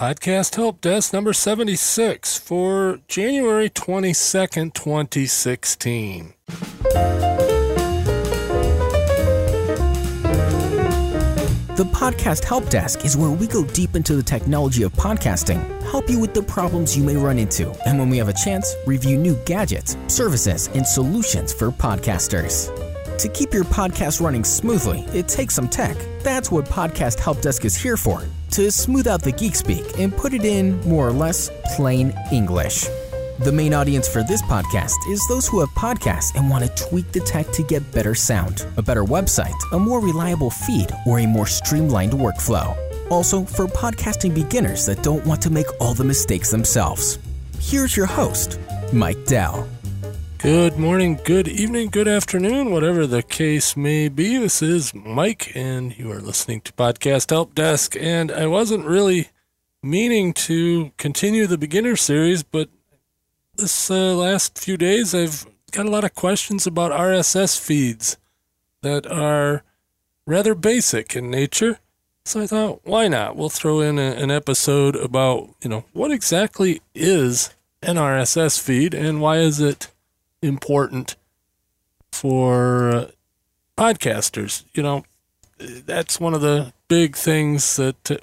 Podcast Help Desk number 76 for January 22nd, 2016. The Podcast Help Desk is where we go deep into the technology of podcasting, help you with the problems you may run into, and when we have a chance, review new gadgets, services, and solutions for podcasters. To keep your podcast running smoothly, it takes some tech. That's what Podcast Help Desk is here for to smooth out the geek speak and put it in more or less plain English. The main audience for this podcast is those who have podcasts and want to tweak the tech to get better sound, a better website, a more reliable feed, or a more streamlined workflow. Also, for podcasting beginners that don't want to make all the mistakes themselves. Here's your host, Mike Dell. Good morning, good evening, good afternoon, whatever the case may be. This is Mike, and you are listening to Podcast Help Desk. And I wasn't really meaning to continue the beginner series, but this uh, last few days, I've got a lot of questions about RSS feeds that are rather basic in nature. So I thought, why not? We'll throw in a, an episode about, you know, what exactly is an RSS feed and why is it important for uh, podcasters? You know, that's one of the big things that uh,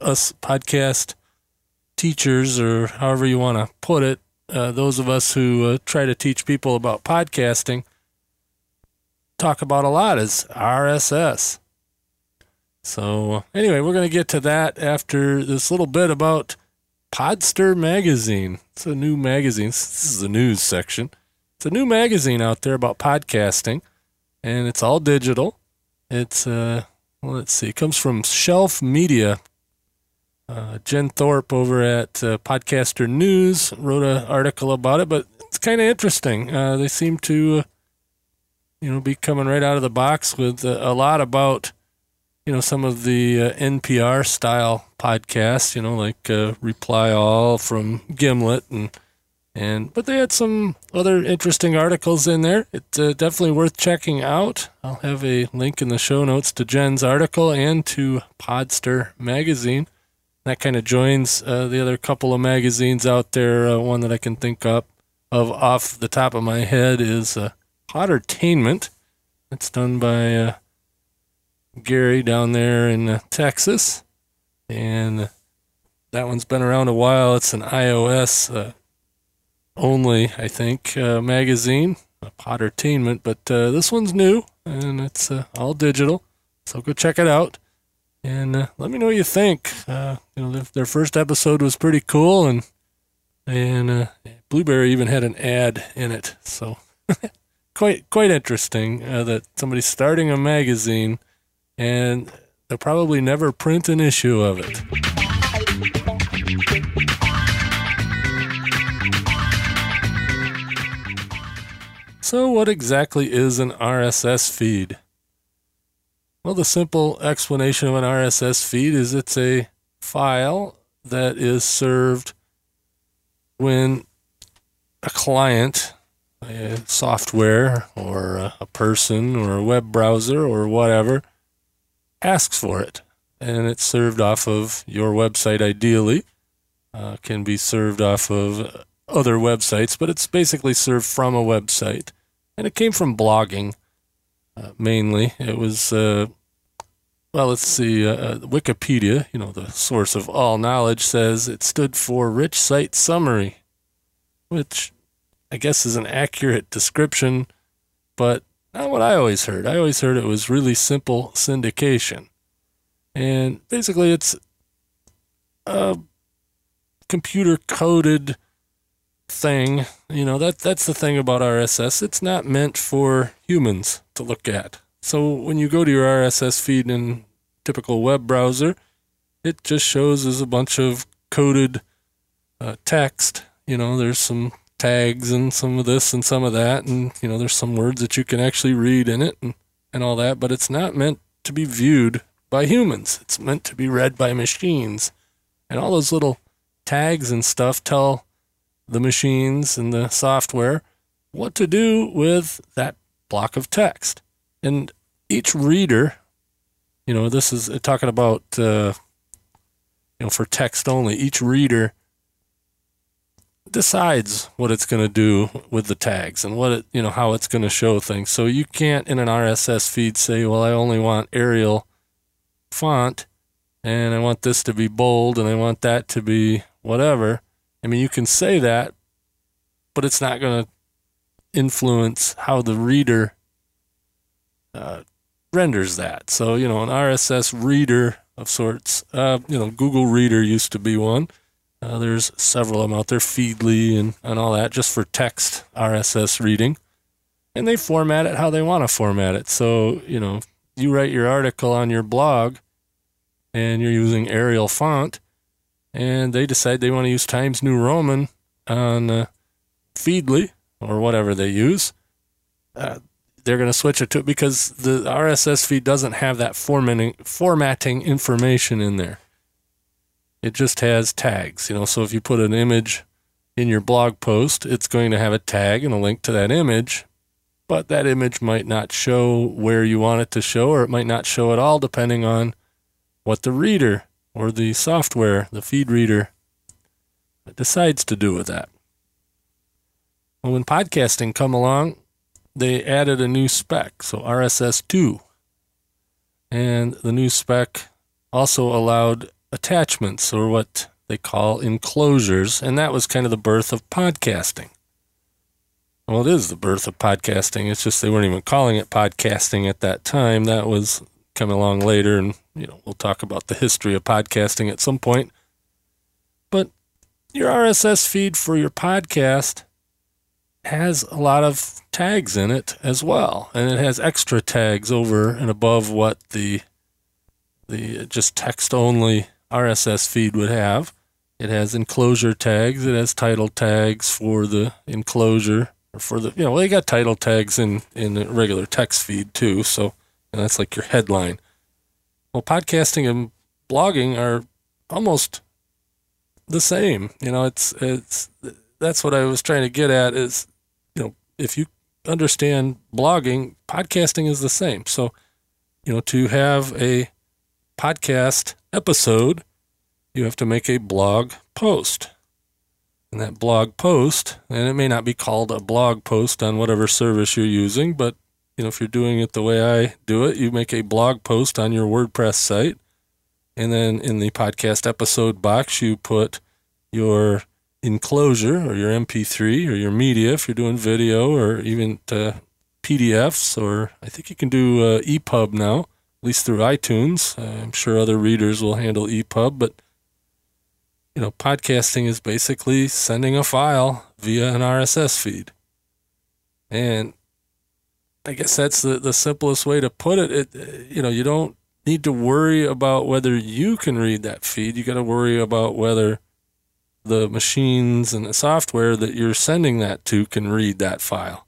us podcast teachers, or however you want to put it, uh, those of us who uh, try to teach people about podcasting talk about a lot is RSS. So, anyway, we're going to get to that after this little bit about Podster Magazine. It's a new magazine. This is the news section. It's a new magazine out there about podcasting, and it's all digital. It's, uh, let's see, it comes from Shelf Media uh, Jen Thorpe over at uh, Podcaster News wrote an article about it, but it's kind of interesting. Uh, they seem to, uh, you know, be coming right out of the box with uh, a lot about, you know, some of the NPR style podcasts, you know, like Reply All from Gimlet and. And but they had some other interesting articles in there. It's definitely worth checking out. I'll have a link in the show notes to Jen's article and to Podster magazine that kind of joins uh, the other couple of magazines out there. Uh, one that I can think up of off the top of my head is uh, Poddertainment. It's done by uh, Gary down there in uh, Texas, and that one's been around a while. It's an iOS uh, only, I think, uh, magazine, Poddertainment, but this one's new and it's all digital. So go check it out and uh, let me know what you think. Uh, you know, their, their, first episode was pretty cool, and and uh, Blubrry even had an ad in it, so quite quite interesting uh, that somebody's starting a magazine, and they'll probably never print an issue of it. So, what exactly is an RSS feed? Well, the simple explanation of an RSS feed is it's a file that is served when a client, a software, or a person, or a web browser, or whatever, asks for it. And it's served off of your website, ideally. Uh, can be served off of other websites, but it's basically served from a website. And it came from blogging uh, mainly. It was, uh, well, let's see, uh, uh, Wikipedia, you know, the source of all knowledge, says it stood for Rich Site Summary, which I guess is an accurate description, but not what I always heard. I always heard it was really simple syndication. And basically, it's a computer coded thing. You know, that that's the thing about RSS. It's not meant for humans to look at. So when you go to your RSS feed in typical web browser, it just shows as a bunch of coded uh, text. You know, there's some tags and some of this and some of that, and you know, there's some words that you can actually read in it and, and all that. But it's not meant to be viewed by humans. It's meant to be read by machines, and all those little tags and stuff tell the machines and the software what to do with that block of text. And each reader, you know, this is talking about uh, you know, for text only. Each reader decides what it's going to do with the tags and what it, you know, how it's going to show things. So you can't in an RSS feed say, well, I only want Arial font and I want this to be bold and I want that to be whatever. I mean, you can say that, but it's not going to influence how the reader uh, renders that. So, you know, an RSS reader of sorts, uh, you know, Google Reader used to be one. Uh, there's several of them out there, Feedly and, and all that, just for text RSS reading. And they format it how they want to format it. So, you know, you write your article on your blog and you're using Arial font, and they decide they want to use Times New Roman on uh, Feedly or whatever they use, uh, they're going to switch it to it because the RSS feed doesn't have that formatting, formatting information in there. It just has tags, you know. So if you put an image in your blog post, it's going to have a tag and a link to that image, but that image might not show where you want it to show, or it might not show at all, depending on what the reader or the software, the feed reader, decides to do with that. Well, when podcasting come along, they added a new spec, so RSS2. And the new spec also allowed attachments or what they call enclosures, and that was kind of the birth of podcasting. Well, it is the birth of podcasting. It's just they weren't even calling it podcasting at that time. That was coming along later, and you know we'll talk about the history of podcasting at some point. But your RSS feed for your podcast has a lot of tags in it as well, and it has extra tags over and above what the the just text only RSS feed would have. It has enclosure tags. It has title tags for the enclosure or for the you know well, they got title tags in in the regular text feed too. So and that's like your headline. Well, podcasting and blogging are almost the same. You know, it's it's that's what I was trying to get at is you know, if you understand blogging, podcasting is the same. So, you know, to have a podcast episode, you have to make a blog post. And that blog post, and it may not be called a blog post on whatever service you're using, but you know, if you're doing it the way I do it, you make a blog post on your WordPress site. And then in the podcast episode box, you put your enclosure or your MP3 or your media if you're doing video or even uh, PDFs, or I think you can do uh, EPUB now, at least through iTunes. I'm sure other readers will handle EPUB, but you know, podcasting is basically sending a file via an RSS feed. And I guess that's the, the simplest way to put it. It you know you don't need to worry about whether you can read that feed. You got to worry about whether the machines and the software that you're sending that to can read that file.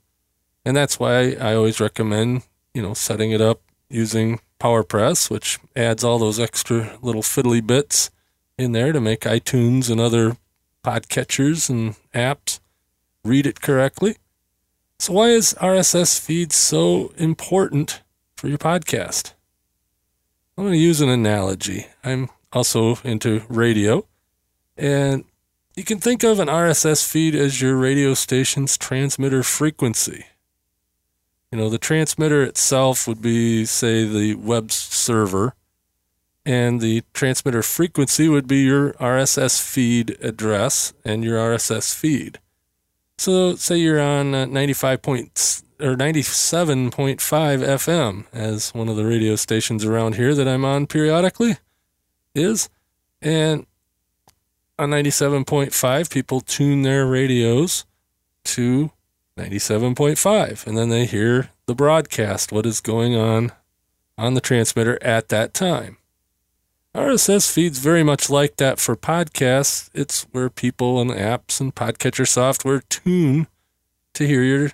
And that's why I always recommend you know setting it up using PowerPress, which adds all those extra little fiddly bits in there to make iTunes and other podcatchers and apps read it correctly. So, why is RSS feed so important for your podcast? I'm going to use an analogy. I'm also into radio, and you can think of an RSS feed as your radio station's transmitter frequency. You know, the transmitter itself would be, say, the web server, and the transmitter frequency would be your RSS feed address and your RSS feed. So say you're on uh, 95 points or 97.5 FM as one of the radio stations around here that I'm on periodically is. And on 97.5, people tune their radios to 97.5 and then they hear the broadcast, what is going on on the transmitter at that time. RSS feeds very much like that for podcasts. It's where people and apps and podcatcher software tune to hear your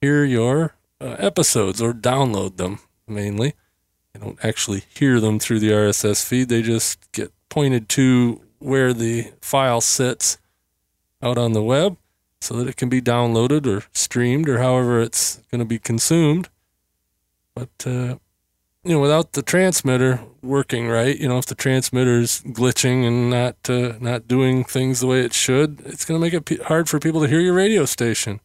hear your uh, episodes or download them mainly. They don't actually hear them through the RSS feed. They just get pointed to where the file sits out on the web so that it can be downloaded or streamed or however it's going to be consumed. But uh, you know, without the transmitter working right, you know, if the transmitter's glitching and not uh, not doing things the way it should, it's going to make it p- hard for people to hear your radio station.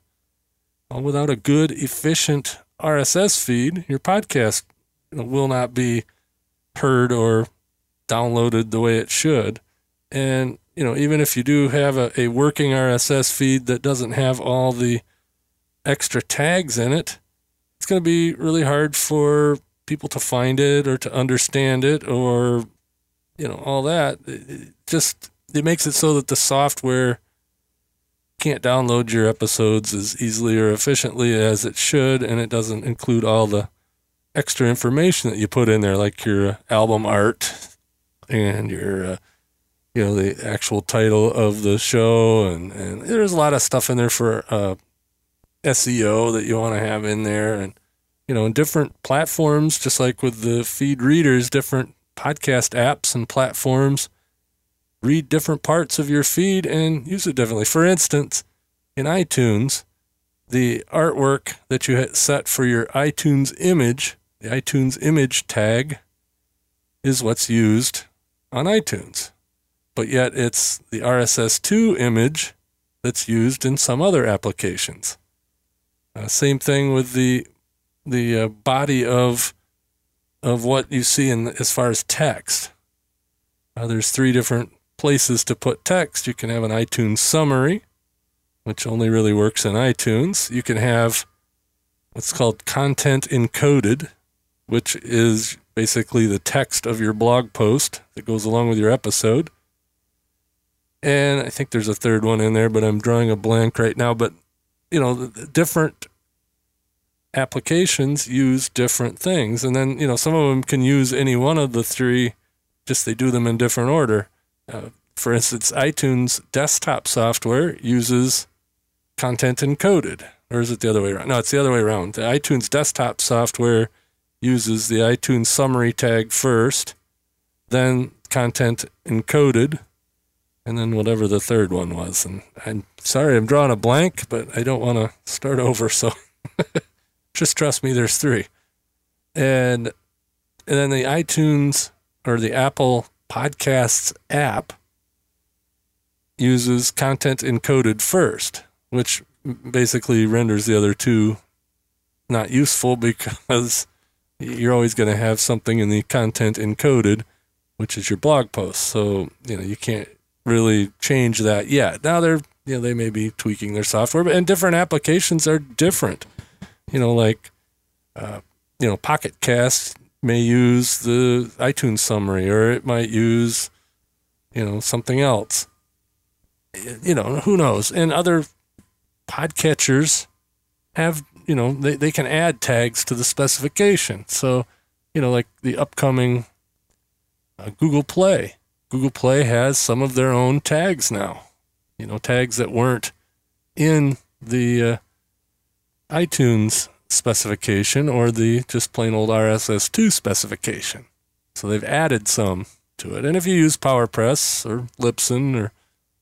Well, without a good, efficient RSS feed, your podcast you know, will not be heard or downloaded the way it should. And you know, even if you do have a, a working RSS feed that doesn't have all the extra tags in it, it's going to be really hard for people to find it or to understand it or, you know, all that. It just, it makes it so that the software can't download your episodes as easily or efficiently as it should, and it doesn't include all the extra information that you put in there, like your album art and your uh, you know the actual title of the show and and there's a lot of stuff in there for uh, SEO that you want to have in there and you know in different platforms just like with the feed readers different podcast apps and platforms read different parts of your feed and use it differently for instance in iTunes the artwork that you had set for your iTunes image the iTunes image tag is what's used on iTunes but yet it's the RSS2 image that's used in some other applications. Uh, same thing with the the uh, body of of what you see in as far as text. Uh, there's three different places to put text. You can have an iTunes summary, which only really works in iTunes. You can have what's called content encoded, which is basically the text of your blog post that goes along with your episode and I think there's a third one in there, but I'm drawing a blank right now. But you know, different applications use different things, and then you know some of them can use any one of the three, just they do them in different order. Uh, for instance, iTunes desktop software uses content encoded, or is it the other way around? No, it's the other way around. The iTunes desktop software uses the iTunes summary tag first, then content encoded and then whatever the third one was. And I'm sorry, I'm drawing a blank, but I don't want to start over. So just trust me, there's three. And and then the iTunes or the Apple Podcasts app uses content encoded first, which basically renders the other two not useful because you're always going to have something in the content encoded, which is your blog post. So, you know, you can't really change that yet. Now they're you know they may be tweaking their software, but and different applications are different. You know, like uh, you know, Pocket Cast may use the iTunes summary, or it might use you know something else. You know, who knows? And other podcatchers have you know they, they can add tags to the specification. So you know, like the upcoming uh, Google Play Google Play has some of their own tags now. You know, tags that weren't in the uh, iTunes specification or the just plain old RSS2 specification. So they've added some to it. And if you use PowerPress or Libsyn or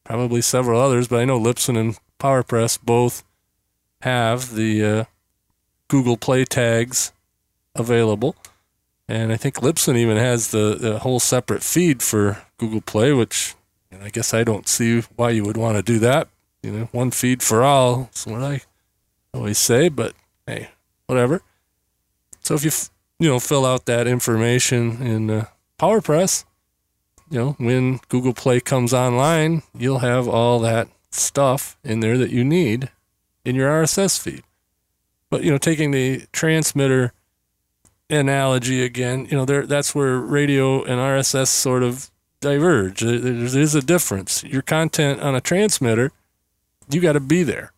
probably several others, but I know Libsyn and PowerPress both have the uh, Google Play tags available. And I think Libsyn even has the, the whole separate feed for Google Play, which I guess I don't see why you would want to do that. You know, one feed for all is what I always say, but hey, whatever. So if you, you know, fill out that information in uh, PowerPress, you know, when Google Play comes online, you'll have all that stuff in there that you need in your RSS feed. But, you know, taking the transmitter analogy again, you know, there that's where radio and RSS sort of diverge. There is a difference. Your content on a transmitter, you got to be there,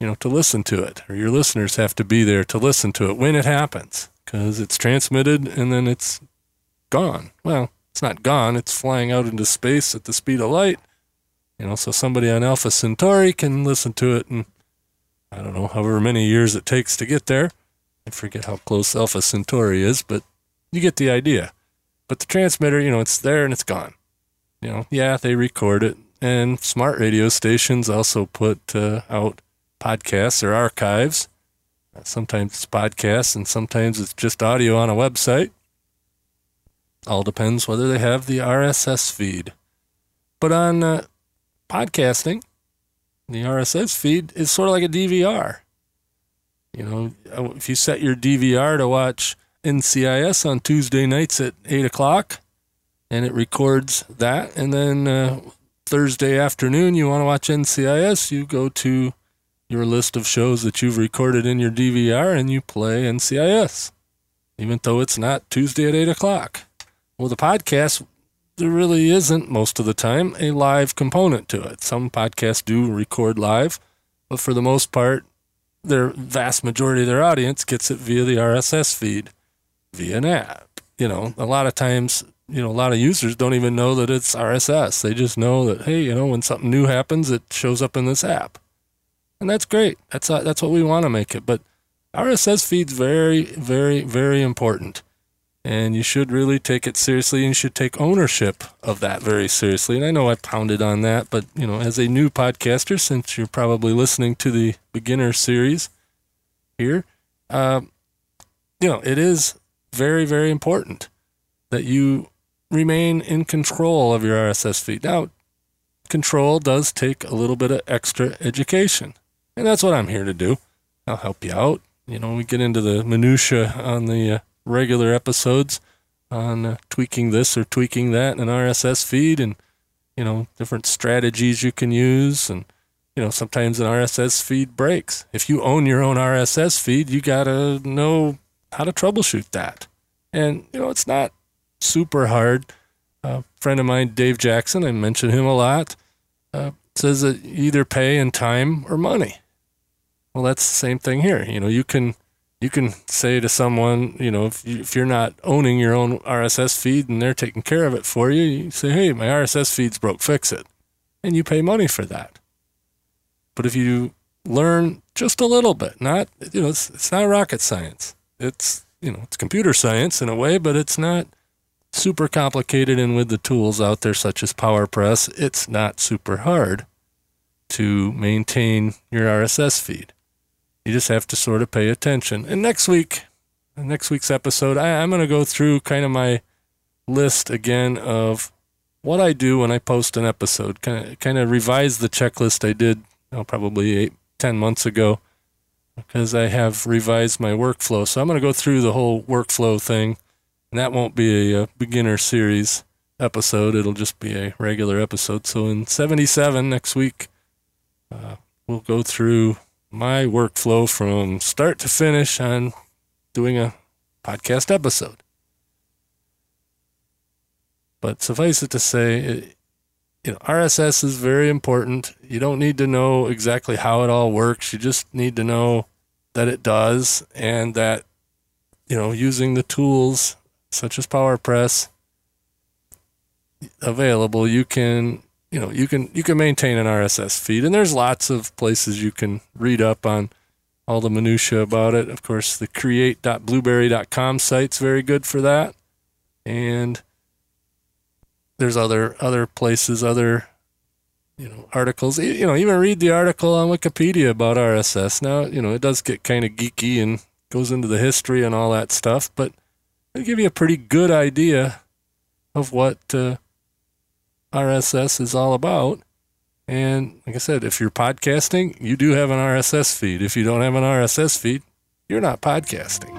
you know, to listen to it, or your listeners have to be there to listen to it when it happens, because it's transmitted and then it's gone. Well, it's not gone. It's flying out into space at the speed of light. You know, so somebody on Alpha Centauri can listen to it and I don't know, however many years it takes to get there. I forget how close Alpha Centauri is, but you get the idea. But the transmitter, you know, it's there and it's gone. You know, yeah, they record it. And smart radio stations also put uh, out podcasts or archives. Uh, sometimes it's podcasts and sometimes it's just audio on a website. All depends whether they have the RSS feed. But on uh, podcasting, the RSS feed is sort of like a DVR. You know, uh, if you set your DVR to watch NCIS on Tuesday nights at 8 o'clock, and it records that, and then uh, Thursday afternoon you want to watch NCIS, you go to your list of shows that you've recorded in your DVR and you play NCIS, even though it's not Tuesday at 8 o'clock. Well, the podcast, there really isn't most of the time a live component to it. Some podcasts do record live, but for the most part, their vast majority of their audience gets it via the RSS feed, via an app. You know, a lot of times, you know, a lot of users don't even know that it's RSS. They just know that, hey, you know, when something new happens, it shows up in this app. And that's great. That's, uh, that's what we want to make it. But RSS feed's very, very, very important. And you should really take it seriously and you should take ownership of that very seriously. And I know I pounded on that, but you know, as a new podcaster, since you're probably listening to the beginner series here, uh, you know, it is very, very important that you remain in control of your RSS feed. Now, control does take a little bit of extra education, and that's what I'm here to do. I'll help you out. You know, we get into the minutia on the uh, regular episodes on uh, tweaking this or tweaking that in an RSS feed and, you know, different strategies you can use. And, you know, sometimes an RSS feed breaks. If you own your own RSS feed, you got to know how to troubleshoot that. And, you know, it's not super hard. A friend of mine, Dave Jackson, I mention him a lot, uh, says that either pay in time or money. Well, that's the same thing here. You know, you can you can say to someone, you know, if, you, if you're not owning your own RSS feed and they're taking care of it for you, you say, hey, my RSS feed's broke, fix it. And you pay money for that. But if you learn just a little bit, not, you know, it's, it's not rocket science. It's, you know, it's computer science in a way, but it's not super complicated. And with the tools out there, such as PowerPress, it's not super hard to maintain your RSS feed. You just have to sort of pay attention. And next week, next week's episode, I, am going to go through kind of my list again of what I do when I post an episode. Kind of, kind of revise the checklist I did know, probably eight, ten months ago because I have revised my workflow. So I'm going to go through the whole workflow thing, and that won't be a, a beginner series episode. It'll just be a regular episode. So in 77 next week, uh, we'll go through my workflow from start to finish on doing a podcast episode. But suffice it to say, you know, RSS is very important. You don't need to know exactly how it all works. You just need to know that it does and that, you know, using the tools such as PowerPress available, you can you know you can you can maintain an RSS feed, and there's lots of places you can read up on all the minutia about it. Of course, the create.blubrry.com site's very good for that, and there's other other places, other you know articles. You know, even read the article on Wikipedia about RSS. Now, you know, it does get kind of geeky and goes into the history and all that stuff, but it'll give you a pretty good idea of what. Uh, RSS is all about. And like I said, if you're podcasting, you do have an RSS feed. If you don't have an RSS feed, you're not podcasting.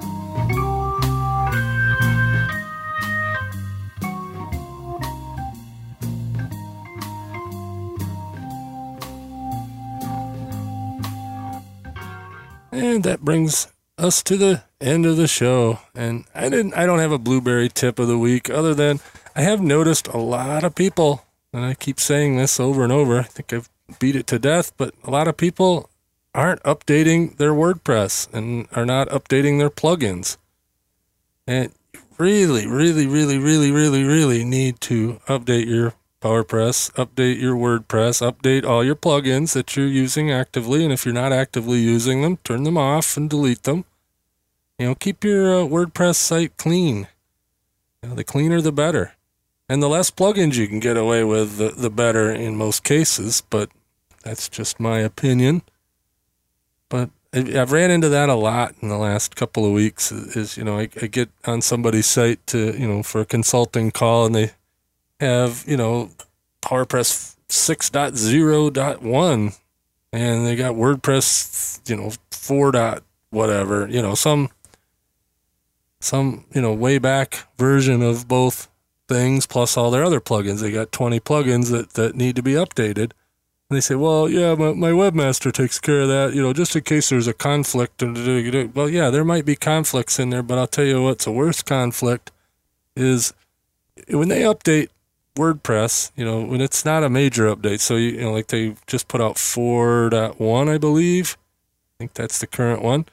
And that brings us to the end of the show. And I didn't I don't have a Blubrry tip of the week other than I have noticed a lot of people and I keep saying this over and over. I think I've beat it to death, but a lot of people aren't updating their WordPress and are not updating their plugins. And really, really, really, really, really, really need to update your PowerPress, update your WordPress, update all your plugins that you're using actively. And if you're not actively using them, turn them off and delete them. You know, keep your uh, WordPress site clean. You know, the cleaner, the better. And the less plugins you can get away with, the, the better in most cases, but that's just my opinion. But I've ran into that a lot in the last couple of weeks. Is you know I, I get on somebody's site to you know for a consulting call and they have you know PowerPress 6.0.1 and they got WordPress you know 4. Dot whatever you know some some you know way back version of both things plus all their other plugins. They got 20 plugins that that need to be updated and they say, well, yeah, my, my webmaster takes care of that, you know, just in case there's a conflict. Well, yeah, there might be conflicts in there, but I'll tell you what's a worse conflict is when they update WordPress, you know, when it's not a major update. So, you, you know, like they just put out 4.1, I believe. I think that's the current one.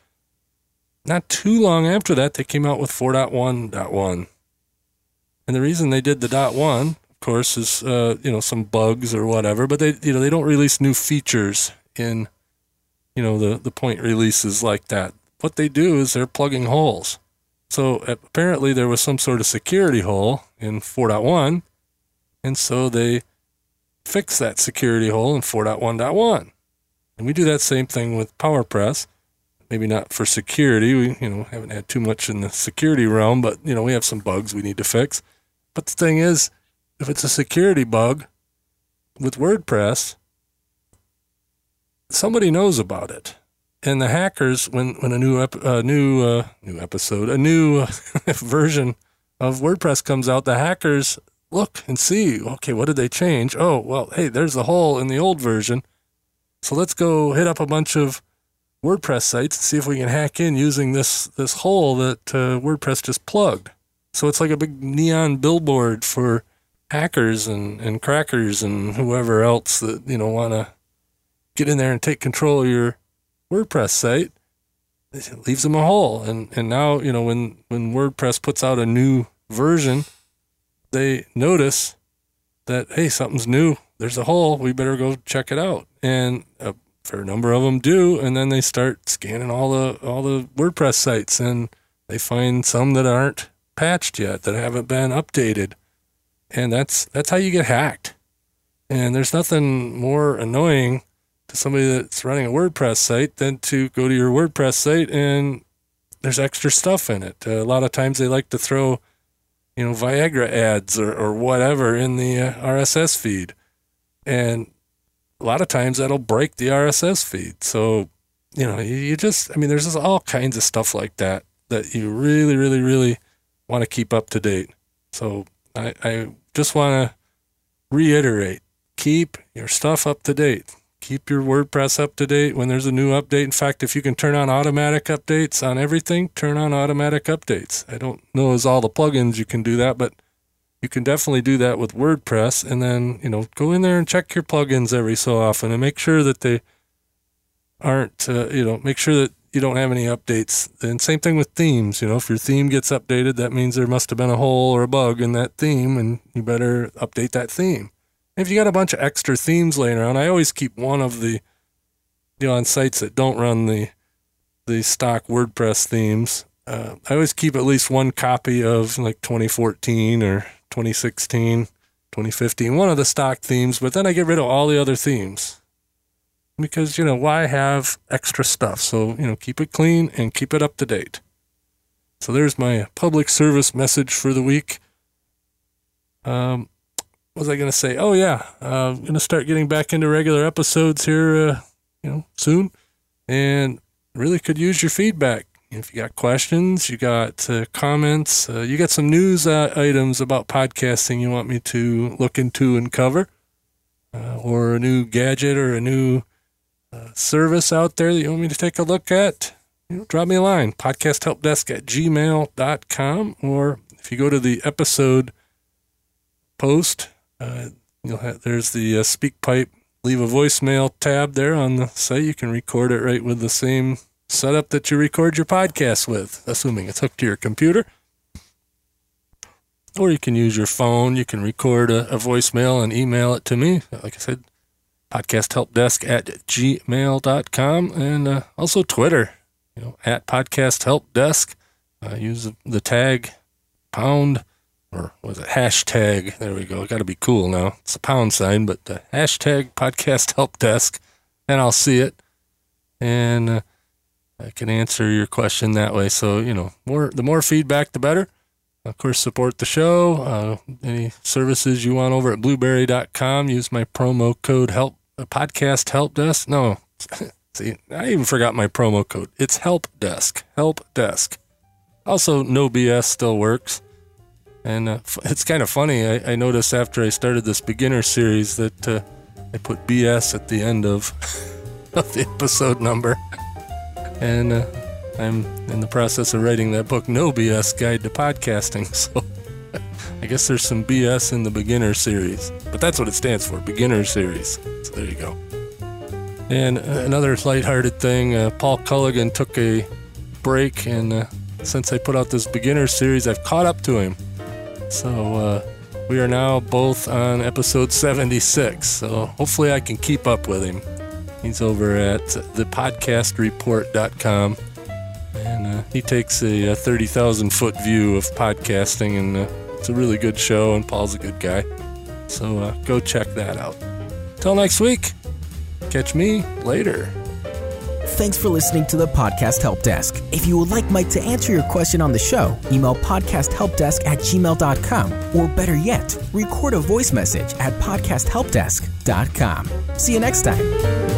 Not too long after that, they came out with 4.1.1. And the reason they did the dot one of course, is uh, you know some bugs or whatever. But they you know they don't release new features in you know the the point releases like that. What they do is they're plugging holes. So apparently there was some sort of security hole in 4.1, and so they fix that security hole in 4.1.1. And we do that same thing with PowerPress. Maybe not for security. We you know haven't had too much in the security realm, but you know we have some bugs we need to fix. But the thing is, if it's a security bug with WordPress, somebody knows about it. And the hackers, when, when a new ep- uh, new uh, new episode, a new uh, version of WordPress comes out, the hackers look and see. Okay, what did they change? Oh, well, hey, there's a hole in the old version. So let's go hit up a bunch of WordPress sites and see if we can hack in using this this hole that uh, WordPress just plugged. So it's like a big neon billboard for hackers and, and crackers and whoever else that, you know, want to get in there and take control of your WordPress site, it leaves them a hole. And, and now, you know, when, when WordPress puts out a new version, they notice that, hey, something's new. There's a hole. We better go check it out. And a fair number of them do. And then they start scanning all the, all the WordPress sites and they find some that aren't patched yet, that haven't been updated and that's that's how you get hacked. And there's nothing more annoying to somebody that's running a WordPress site than to go to your WordPress site and there's extra stuff in it. Uh, a lot of times they like to throw, you know, Viagra ads or, or whatever in the uh, RSS feed. And a lot of times that'll break the RSS feed. So, you know, you, you just, I mean, there's just all kinds of stuff like that that you really, really, really want to keep up to date. So I, I just want to reiterate keep your stuff up to date. Keep your WordPress up to date when there's a new update. In fact, if you can turn on automatic updates on everything, turn on automatic updates. I don't know as all the plugins you can do that, but you can definitely do that with WordPress. And then, you know, go in there and check your plugins every so often and make sure that they aren't, uh, you know, make sure that you don't have any updates. And same thing with themes. You know, if your theme gets updated, that means there must have been a hole or a bug in that theme, and you better update that theme. If you got a bunch of extra themes laying around, I always keep one of the, you know, on sites that don't run the, the stock WordPress themes. Uh, I always keep at least one copy of like 2014 or 2016, 2015, one of the stock themes, but then I get rid of all the other themes because you know why have extra stuff? So you know keep it clean and keep it up to date. So there's my public service message for the week. Um what was i going to say? Oh yeah uh, i'm going to start getting back into regular episodes here uh, you know soon. And really could use your feedback. If you got questions you got uh, comments uh, you got some news uh, items about podcasting you want me to look into and cover uh, or a new gadget or a new service out there that you want me to take a look at, you know, drop me a line, podcasthelpdesk at gmail.com. Or if you go to the episode post, uh, you'll have, there's the uh, SpeakPipe leave a voicemail tab there on the site. You can record it right with the same setup that you record your podcast with, assuming it's hooked to your computer. Or you can use your phone. You can record a, a voicemail and email it to me. Like I said, podcasthelpdesk at gmail.com and uh, also Twitter, you know, at podcasthelpdesk. Uh, use the tag pound or was it hashtag? There we go. Got to be cool now. It's a pound sign, but the hashtag podcast help desk, and I'll see it. And uh, I can answer your question that way. So, you know, more the more feedback, the better. Of course, support the show. Uh, any services you want over at blubrry.com, use my promo code help uh, podcast help desk. No, see, I even forgot my promo code. It's help desk, help desk. Also, no BS still works. And uh, it's kind of funny. I, I, noticed after I started this beginner series that uh, I put BS at the end of, of the episode number. And uh, I'm in the process of writing that book, No BS Guide to Podcasting. So I guess there's some BS in the beginner series, but that's what it stands for beginner series. So there you go. And another lighthearted thing uh, Paul Colligan took a break, and uh, since I put out this beginner series, I've caught up to him. So uh, we are now both on episode 76. So hopefully I can keep up with him. He's over at thepodcastreport.com and uh, he takes a, a 30,000 foot view of podcasting, and uh, it's a really good show, and Paul's a good guy. So uh, go check that out. Till next week, catch me later. Thanks for listening to the Podcast Help Desk. If you would like Mike to answer your question on the show, email podcasthelpdesk at gmail.com, or better yet, record a voice message at podcasthelpdesk.com. See you next time.